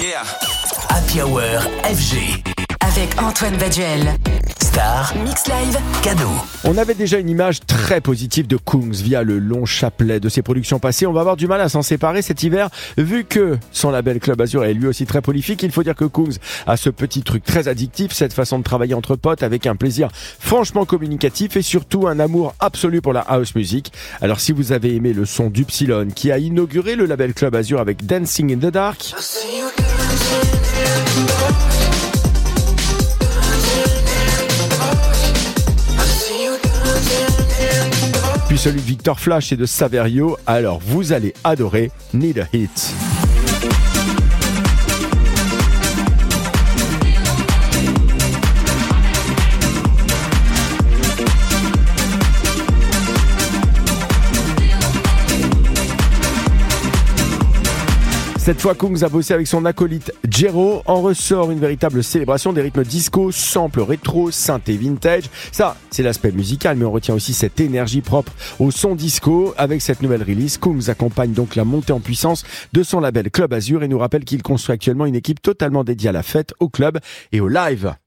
Yeah. Happy Hour FG. Avec Antoine Baduel. Star. Mix Live. Cadeau. On avait déjà une image très positive de Kungs via le long chapelet de ses productions passées. On va avoir du mal à s'en séparer cet hiver, vu que son label Club Azur est lui aussi très prolifique. Il faut dire que Kungs a ce petit truc très addictif, cette façon de travailler entre potes avec un plaisir franchement communicatif et surtout un amour absolu pour la house music. Alors si vous avez aimé le son d'Upsilon qui a inauguré le label Club Azur avec Dancing in the Dark, celui de Victor Flash et de Saverio, alors vous allez adorer Need a Hit. Cette fois, Kungs a bossé avec son acolyte Jero. En ressort une véritable célébration des rythmes disco, samples rétro, synthé vintage. Ça, c'est l'aspect musical, mais on retient aussi cette énergie propre au son disco. Avec cette nouvelle release, Kungs accompagne donc la montée en puissance de son label Club Azur et nous rappelle qu'il construit actuellement une équipe totalement dédiée à la fête, au club et au live.